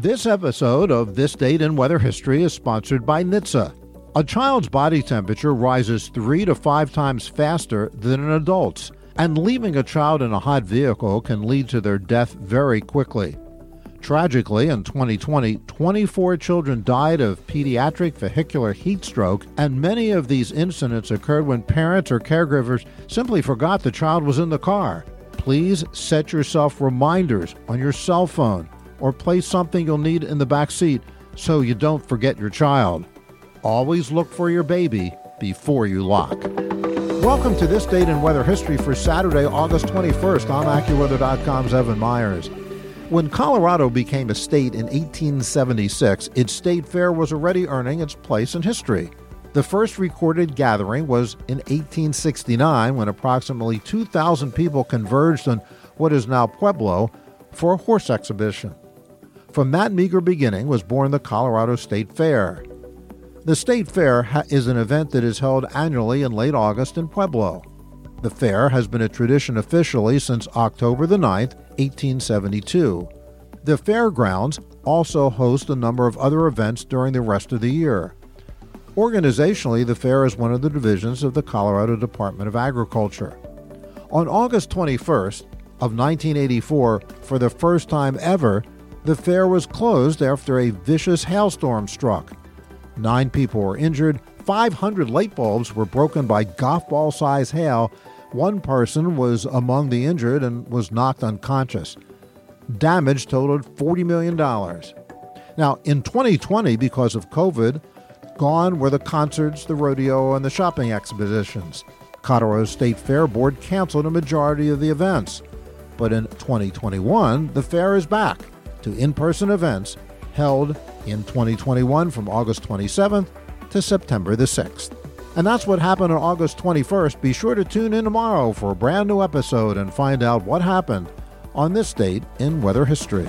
This episode of This Date in Weather History is sponsored by NHTSA. A child's body temperature rises three to five times faster than an adult's, and leaving a child in a hot vehicle can lead to their death very quickly. Tragically, in 2020, 24 children died of pediatric vehicular heat stroke, and many of these incidents occurred when parents or caregivers simply forgot the child was in the car. Please set yourself reminders on your cell phone or place something you'll need in the back seat so you don't forget your child. Always look for your baby before you lock. Welcome to this date in weather history for Saturday, August 21st. I'm AccuWeather.com's Evan Myers. When Colorado became a state in 1876, its state fair was already earning its place in history. The first recorded gathering was in 1869 when approximately 2,000 people converged on what is now Pueblo for a horse exhibition. From that meager beginning was born the Colorado State Fair. The State Fair ha- is an event that is held annually in late August in Pueblo. The fair has been a tradition officially since October the 9th, 1872. The fairgrounds also host a number of other events during the rest of the year. Organizationally, the fair is one of the divisions of the Colorado Department of Agriculture. On August 21st of 1984, for the first time ever, the fair was closed after a vicious hailstorm struck. Nine people were injured, 500 light bulbs were broken by golf ball size hail. One person was among the injured and was knocked unconscious. Damage totaled $40 million. Now, in 2020, because of COVID, gone were the concerts, the rodeo, and the shopping exhibitions. Colorado State Fair Board canceled a majority of the events. But in 2021, the fair is back to in person events held in 2021 from August 27th to September the 6th. And that's what happened on August 21st. Be sure to tune in tomorrow for a brand new episode and find out what happened on this date in weather history.